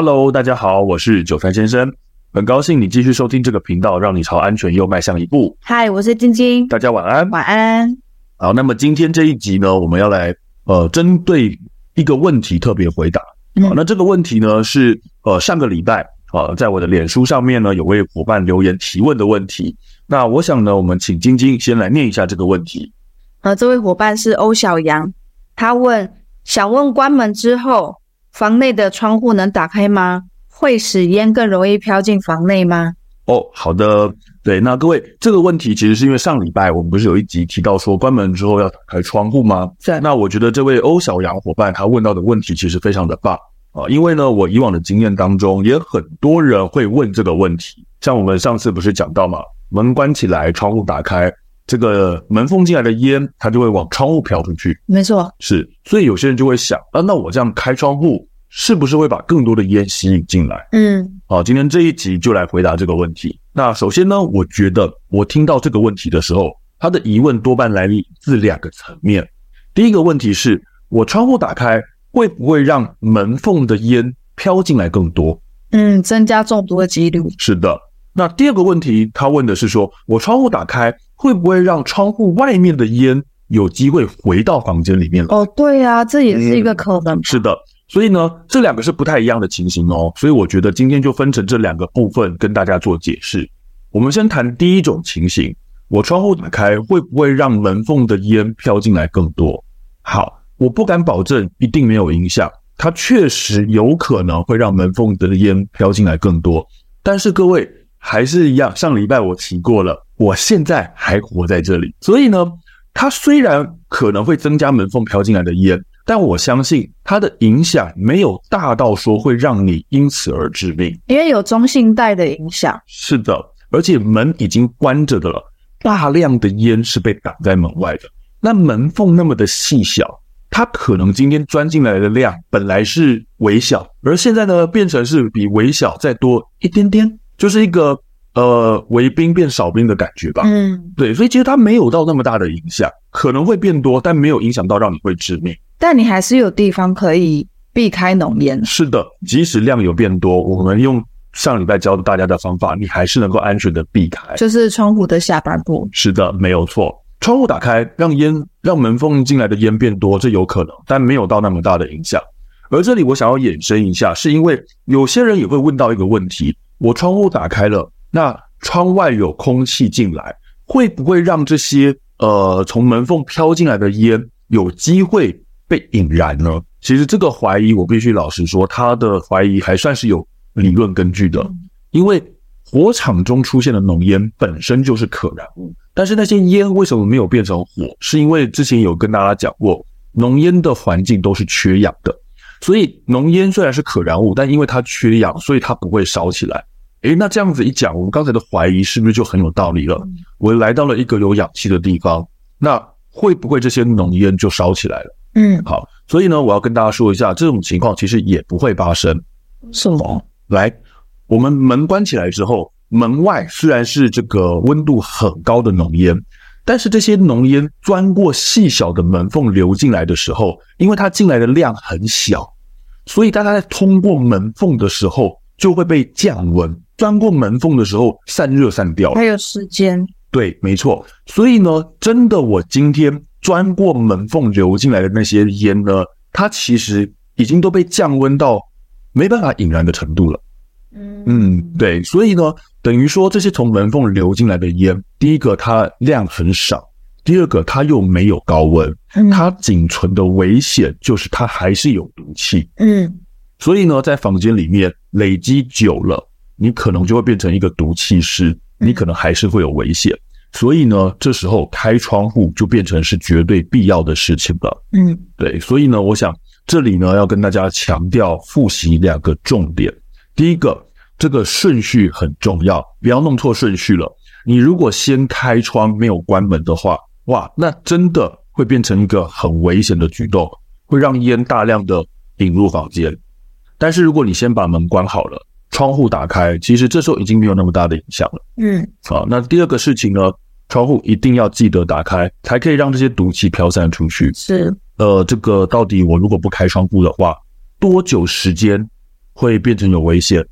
Hello，大家好，我是九三先生，很高兴你继续收听这个频道，让你朝安全又迈向一步。嗨，我是晶晶，大家晚安，晚安。好，那么今天这一集呢，我们要来呃针对一个问题特别回答。好，那这个问题呢是呃上个礼拜啊、呃，在我的脸书上面呢有位伙伴留言提问的问题。那我想呢，我们请晶晶先来念一下这个问题。呃，这位伙伴是欧小阳，他问，想问关门之后。房内的窗户能打开吗？会使烟更容易飘进房内吗？哦，好的，对，那各位，这个问题其实是因为上礼拜我们不是有一集提到说关门之后要打开窗户吗？在。那我觉得这位欧小杨伙伴他问到的问题其实非常的棒啊，因为呢，我以往的经验当中也很多人会问这个问题，像我们上次不是讲到嘛，门关起来，窗户打开。这个门缝进来的烟，它就会往窗户飘出去。没错，是，所以有些人就会想啊，那我这样开窗户，是不是会把更多的烟吸引进来？嗯，好，今天这一集就来回答这个问题。那首先呢，我觉得我听到这个问题的时候，他的疑问多半来自两个层面。第一个问题是，我窗户打开，会不会让门缝的烟飘进来更多？嗯，增加中毒的几率。是的。那第二个问题，他问的是说，我窗户打开。会不会让窗户外面的烟有机会回到房间里面来？哦，对呀，这也是一个可能。嗯，是的，所以呢，这两个是不太一样的情形哦。所以我觉得今天就分成这两个部分跟大家做解释。我们先谈第一种情形，我窗户打开会不会让门缝的烟飘进来更多？好，我不敢保证一定没有影响，它确实有可能会让门缝的烟飘进来更多。但是各位还是一样，上礼拜我提过了。我现在还活在这里，所以呢，它虽然可能会增加门缝飘进来的烟，但我相信它的影响没有大到说会让你因此而致命，因为有中性带的影响。是的，而且门已经关着的了，大量的烟是被挡在门外的。那门缝那么的细小，它可能今天钻进来的量本来是微小，而现在呢，变成是比微小再多一点点，就是一个。呃，为兵变少兵的感觉吧。嗯，对，所以其实它没有到那么大的影响，可能会变多，但没有影响到让你会致命。但你还是有地方可以避开浓烟。是的，即使量有变多，我们用上礼拜教的大家的方法，你还是能够安全的避开。就是窗户的下半部。是的，没有错。窗户打开，让烟让门缝进来的烟变多，这有可能，但没有到那么大的影响。而这里我想要衍生一下，是因为有些人也会问到一个问题：我窗户打开了。那窗外有空气进来，会不会让这些呃从门缝飘进来的烟有机会被引燃呢？其实这个怀疑，我必须老实说，他的怀疑还算是有理论根据的。因为火场中出现的浓烟本身就是可燃物，但是那些烟为什么没有变成火？是因为之前有跟大家讲过，浓烟的环境都是缺氧的，所以浓烟虽然是可燃物，但因为它缺氧，所以它不会烧起来。诶，那这样子一讲，我们刚才的怀疑是不是就很有道理了？我来到了一个有氧气的地方，那会不会这些浓烟就烧起来了？嗯，好，所以呢，我要跟大家说一下，这种情况其实也不会发生。什么？来，我们门关起来之后，门外虽然是这个温度很高的浓烟，但是这些浓烟钻过细小的门缝流进来的时候，因为它进来的量很小，所以大家在通过门缝的时候就会被降温。钻过门缝的时候，散热散掉了，还有时间。对，没错。所以呢，真的，我今天钻过门缝流进来的那些烟呢，它其实已经都被降温到没办法引燃的程度了。嗯嗯，对。所以呢，等于说这些从门缝流进来的烟，第一个它量很少，第二个它又没有高温，它仅存的危险就是它还是有毒气。嗯，所以呢，在房间里面累积久了。你可能就会变成一个毒气师，你可能还是会有危险。所以呢，这时候开窗户就变成是绝对必要的事情了。嗯，对。所以呢，我想这里呢要跟大家强调复习两个重点。第一个，这个顺序很重要，不要弄错顺序了。你如果先开窗没有关门的话，哇，那真的会变成一个很危险的举动，会让烟大量的引入房间。但是如果你先把门关好了。窗户打开，其实这时候已经没有那么大的影响了。嗯，好，那第二个事情呢，窗户一定要记得打开，才可以让这些毒气飘散出去。是，呃，这个到底我如果不开窗户的话，多久时间会变成有危险，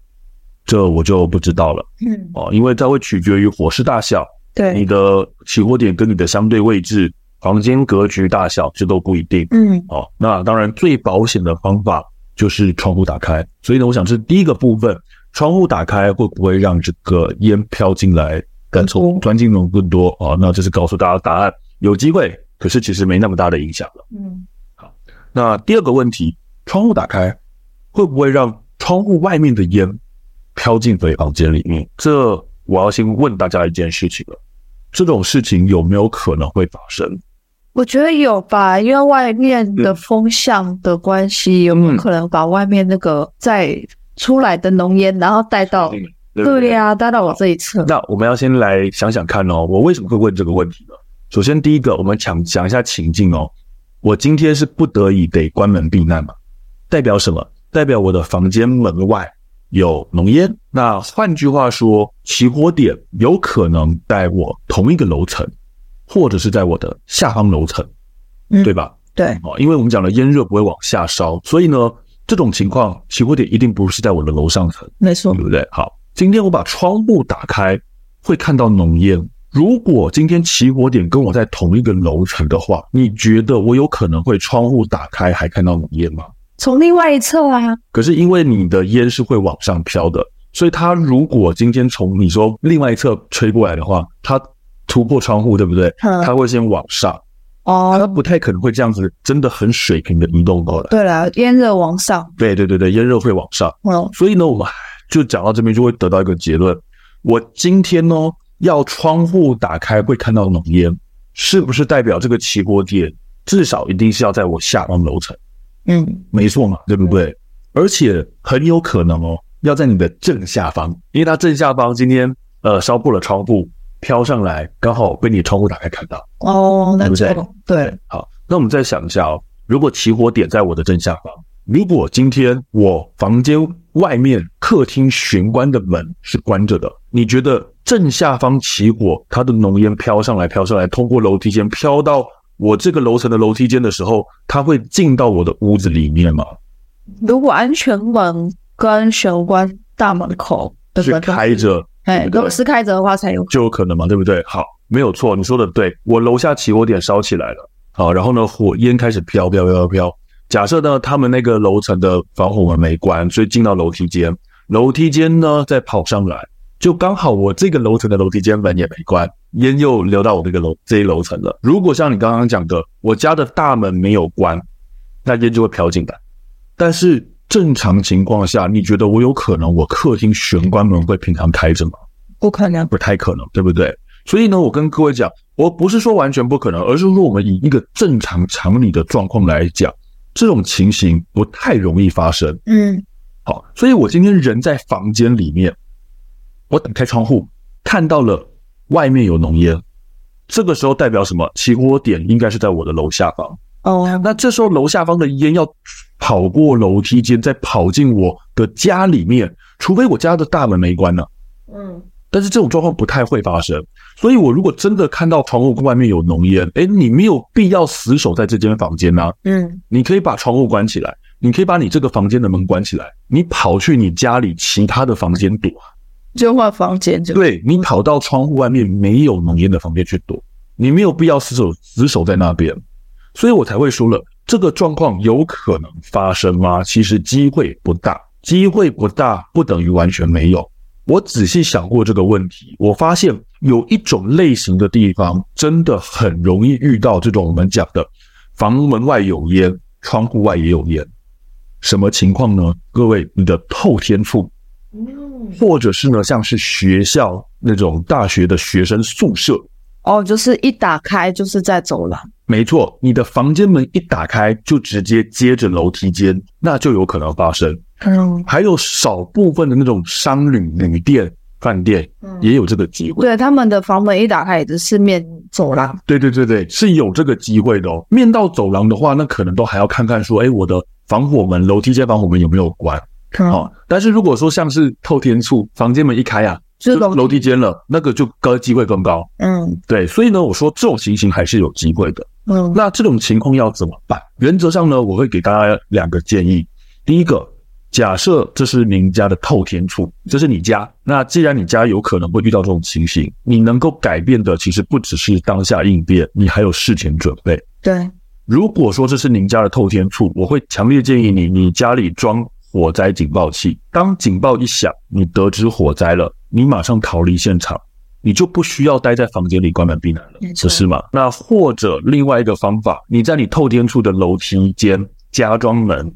这我就不知道了。嗯，哦，因为它会取决于火势大小，对，你的起火点跟你的相对位置、房间格局大小，这都不一定。嗯，哦，那当然最保险的方法就是窗户打开。所以呢，我想是第一个部分，窗户打开会不会让这个烟飘进来更从钻进笼更多？啊，那这是告诉大家答案，有机会，可是其实没那么大的影响了。嗯，好，那第二个问题，窗户打开会不会让窗户外面的烟飘进回房间里面？这我要先问大家一件事情了，这种事情有没有可能会发生？我觉得有吧，因为外面的风向的关系，有没有可能把外面那个再出来的浓烟，然后带到？对啊，带到我这一侧。那我们要先来想想看哦，我为什么会问这个问题呢？首先，第一个，我们讲讲一下情境哦。我今天是不得已得关门避难嘛，代表什么？代表我的房间门外有浓烟。那换句话说，起火点有可能在我同一个楼层。或者是在我的下方楼层，嗯，对吧？对，哦，因为我们讲了烟热不会往下烧，所以呢，这种情况起火点一定不是在我的楼上层，没错，对不对？好，今天我把窗户打开，会看到浓烟。如果今天起火点跟我在同一个楼层的话，你觉得我有可能会窗户打开还看到浓烟吗？从另外一侧啊。可是因为你的烟是会往上飘的，所以它如果今天从你说另外一侧吹过来的话，它。突破窗户，对不对？它会先往上哦，它不太可能会这样子，真的很水平的移动过来。对了，烟热往上，对对对对，烟热会往上。嗯，所以呢，我们就讲到这边，就会得到一个结论：我今天呢，要窗户打开会看到浓烟，是不是代表这个起火点至少一定是要在我下方楼层？嗯，没错嘛，对不对？而且很有可能哦，要在你的正下方，因为它正下方今天呃烧破了窗户。飘上来，刚好被你窗户打开看到哦，那对不对？对，好，那我们再想一下哦，如果起火点在我的正下方，如果今天我房间外面客厅玄关的门是关着的，你觉得正下方起火，它的浓烟飘上来，飘上来，通过楼梯间飘到我这个楼层的楼梯间的时候，它会进到我的屋子里面吗？如果安全门跟玄关大门口的是开着。哎，如果是开着的话才有就有可能嘛，对不对？好，没有错，你说的对。我楼下起火点烧起来了，好，然后呢，火烟开始飘飘飘飘。假设呢，他们那个楼层的防火门没关，所以进到楼梯间，楼梯间呢再跑上来，就刚好我这个楼层的楼梯间门也没关，烟又流到我这个楼这一楼层了。如果像你刚刚讲的，我家的大门没有关，那烟就会飘进来，但是。正常情况下，你觉得我有可能我客厅玄关门会平常开着吗？不可能，不太可能，对不对？所以呢，我跟各位讲，我不是说完全不可能，而是说我们以一个正常常理的状况来讲，这种情形不太容易发生。嗯，好，所以我今天人在房间里面，我打开窗户看到了外面有浓烟，这个时候代表什么？起火点应该是在我的楼下方。哦，那这时候楼下方的烟要跑过楼梯间，再跑进我的家里面，除非我家的大门没关呢。嗯，但是这种状况不太会发生。所以我如果真的看到窗户外面有浓烟，诶，你没有必要死守在这间房间呐。嗯，你可以把窗户关起来，你可以把你这个房间的门关起来，你跑去你家里其他的房间躲，就换房间就对，你跑到窗户外面没有浓烟的房间去躲，你没有必要死守死守在那边。所以我才会说了，这个状况有可能发生吗？其实机会不大，机会不大不等于完全没有。我仔细想过这个问题，我发现有一种类型的地方真的很容易遇到这种我们讲的房门外有烟，窗户外也有烟。什么情况呢？各位，你的透天处，或者是呢，像是学校那种大学的学生宿舍。哦，就是一打开就是在走廊。没错，你的房间门一打开就直接接着楼梯间，那就有可能发生。嗯，还有少部分的那种商旅、旅店、饭店，也有这个机会。对，他们的房门一打开也是面走廊。对对对对，是有这个机会的哦。面到走廊的话，那可能都还要看看说，哎，我的防火门、楼梯间防火门有没有关？好，但是如果说像是透天处，房间门一开啊。就楼梯间了，那个就高机会更高。嗯，对，所以呢，我说这种情形还是有机会的。嗯，那这种情况要怎么办？原则上呢，我会给大家两个建议。第一个，假设这是您家的透天处，这是你家。那既然你家有可能会遇到这种情形，你能够改变的其实不只是当下应变，你还有事前准备。对，如果说这是您家的透天处，我会强烈建议你，你家里装火灾警报器。当警报一响，你得知火灾了，你马上逃离现场，你就不需要待在房间里关门避难了，这是吗？那或者另外一个方法，你在你透天处的楼梯间加装门。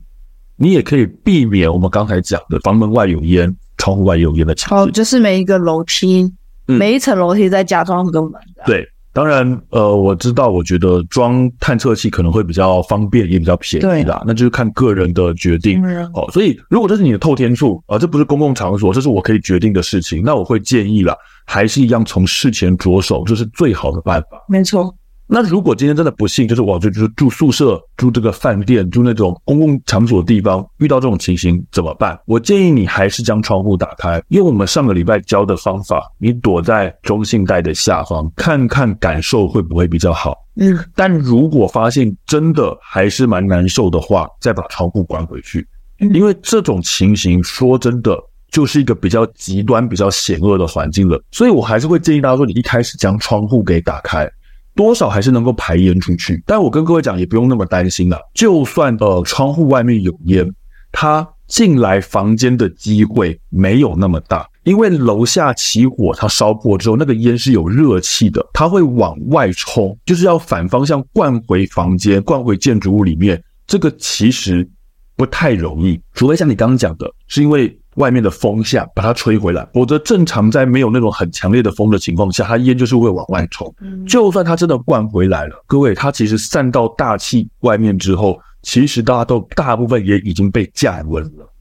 你也可以避免我们刚才讲的房门外有烟、窗户外有烟的情况。哦，就是每一个楼梯，嗯、每一层楼梯再加装一个门。对，当然，呃，我知道，我觉得装探测器可能会比较方便，也比较便宜啦。那就是看个人的决定。哦，所以如果这是你的透天处啊，这不是公共场所，这是我可以决定的事情，那我会建议啦，还是一样从事前着手，这是最好的办法。没错。那如果今天真的不幸，就是我就就是住宿舍、住这个饭店、住那种公共场所的地方，遇到这种情形怎么办？我建议你还是将窗户打开，用我们上个礼拜教的方法，你躲在中性带的下方，看看感受会不会比较好。嗯，但如果发现真的还是蛮难受的话，再把窗户关回去，因为这种情形说真的就是一个比较极端、比较险恶的环境了。所以我还是会建议大家说，你一开始将窗户给打开。多少还是能够排烟出去，但我跟各位讲，也不用那么担心了。就算呃窗户外面有烟，它进来房间的机会没有那么大，因为楼下起火，它烧破之后，那个烟是有热气的，它会往外冲，就是要反方向灌回房间，灌回建筑物里面。这个其实不太容易，除非像你刚刚讲的，是因为。外面的风向把它吹回来，否则正常在没有那种很强烈的风的情况下，它烟就是会往外冲。就算它真的灌回来了，各位，它其实散到大气外面之后，其实大家都大部分也已经被降温了。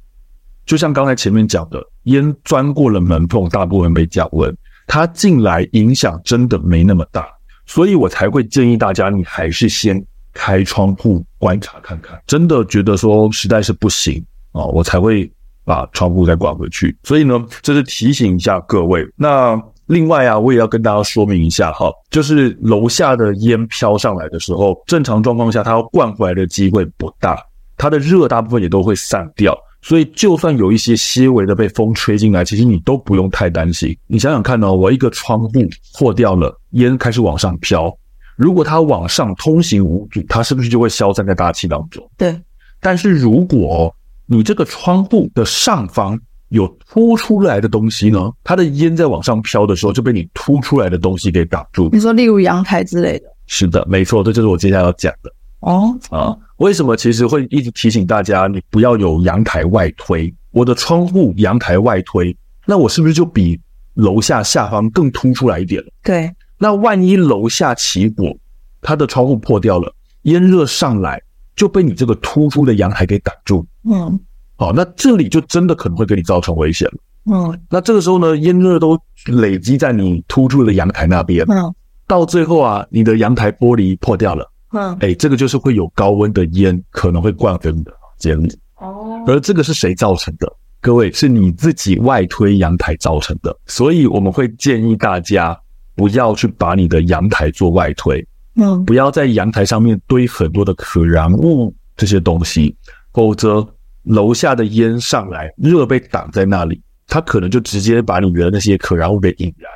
就像刚才前面讲的，烟钻过了门缝，大部分被降温，它进来影响真的没那么大，所以我才会建议大家，你还是先开窗户观察看看。真的觉得说实在是不行啊，我才会。把窗户再关回去，所以呢，这是提醒一下各位。那另外啊，我也要跟大家说明一下哈，就是楼下的烟飘上来的时候，正常状况下它要灌回来的机会不大，它的热大部分也都会散掉，所以就算有一些些微的被风吹进来，其实你都不用太担心。你想想看哦，我一个窗户破掉了，烟开始往上飘，如果它往上通行无阻，它是不是就会消散在大气当中？对。但是如果你这个窗户的上方有凸出来的东西呢？它的烟在往上飘的时候，就被你凸出来的东西给挡住。你说，例如阳台之类的？是的，没错，这就是我接下来要讲的。哦啊，为什么其实会一直提醒大家，你不要有阳台外推？我的窗户阳台外推，那我是不是就比楼下下方更凸出来一点了？对。那万一楼下起火，它的窗户破掉了，烟热上来。就被你这个突出的阳台给挡住，嗯，好，那这里就真的可能会给你造成危险了，嗯，那这个时候呢，烟热都累积在你突出的阳台那边，嗯，到最后啊，你的阳台玻璃破掉了，嗯，哎，这个就是会有高温的烟可能会灌灯的这样子，哦，而这个是谁造成的？各位是你自己外推阳台造成的，所以我们会建议大家不要去把你的阳台做外推。嗯，不要在阳台上面堆很多的可燃物这些东西，否则楼下的烟上来，热被挡在那里，它可能就直接把你的那些可燃物给引燃，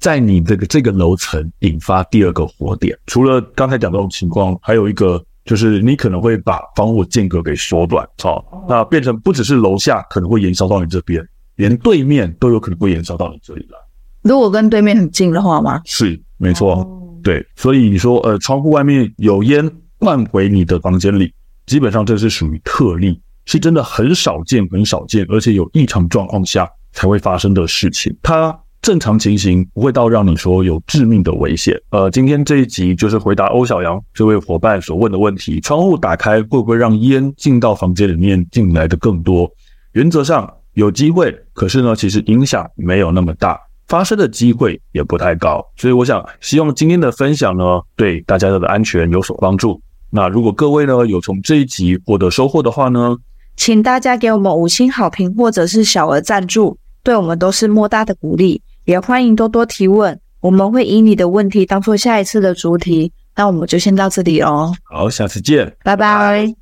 在你这个这个楼层引发第二个火点。除了刚才讲这种情况，还有一个就是你可能会把防火间隔给缩短，好，那变成不只是楼下可能会延烧到你这边，连对面都有可能会延烧到你这里来。如果跟对面很近的话吗？是，没错。对，所以你说，呃，窗户外面有烟灌回你的房间里，基本上这是属于特例，是真的很少见、很少见，而且有异常状况下才会发生的事情。它正常情形不会到让你说有致命的危险。呃，今天这一集就是回答欧小阳这位伙伴所问的问题：窗户打开会不会让烟进到房间里面进来的更多？原则上有机会，可是呢，其实影响没有那么大。发生的机会也不太高，所以我想希望今天的分享呢，对大家的安全有所帮助。那如果各位呢有从这一集获得收获的话呢，请大家给我们五星好评或者是小额赞助，对我们都是莫大的鼓励。也欢迎多多提问，我们会以你的问题当做下一次的主题。那我们就先到这里哦，好，下次见，拜拜。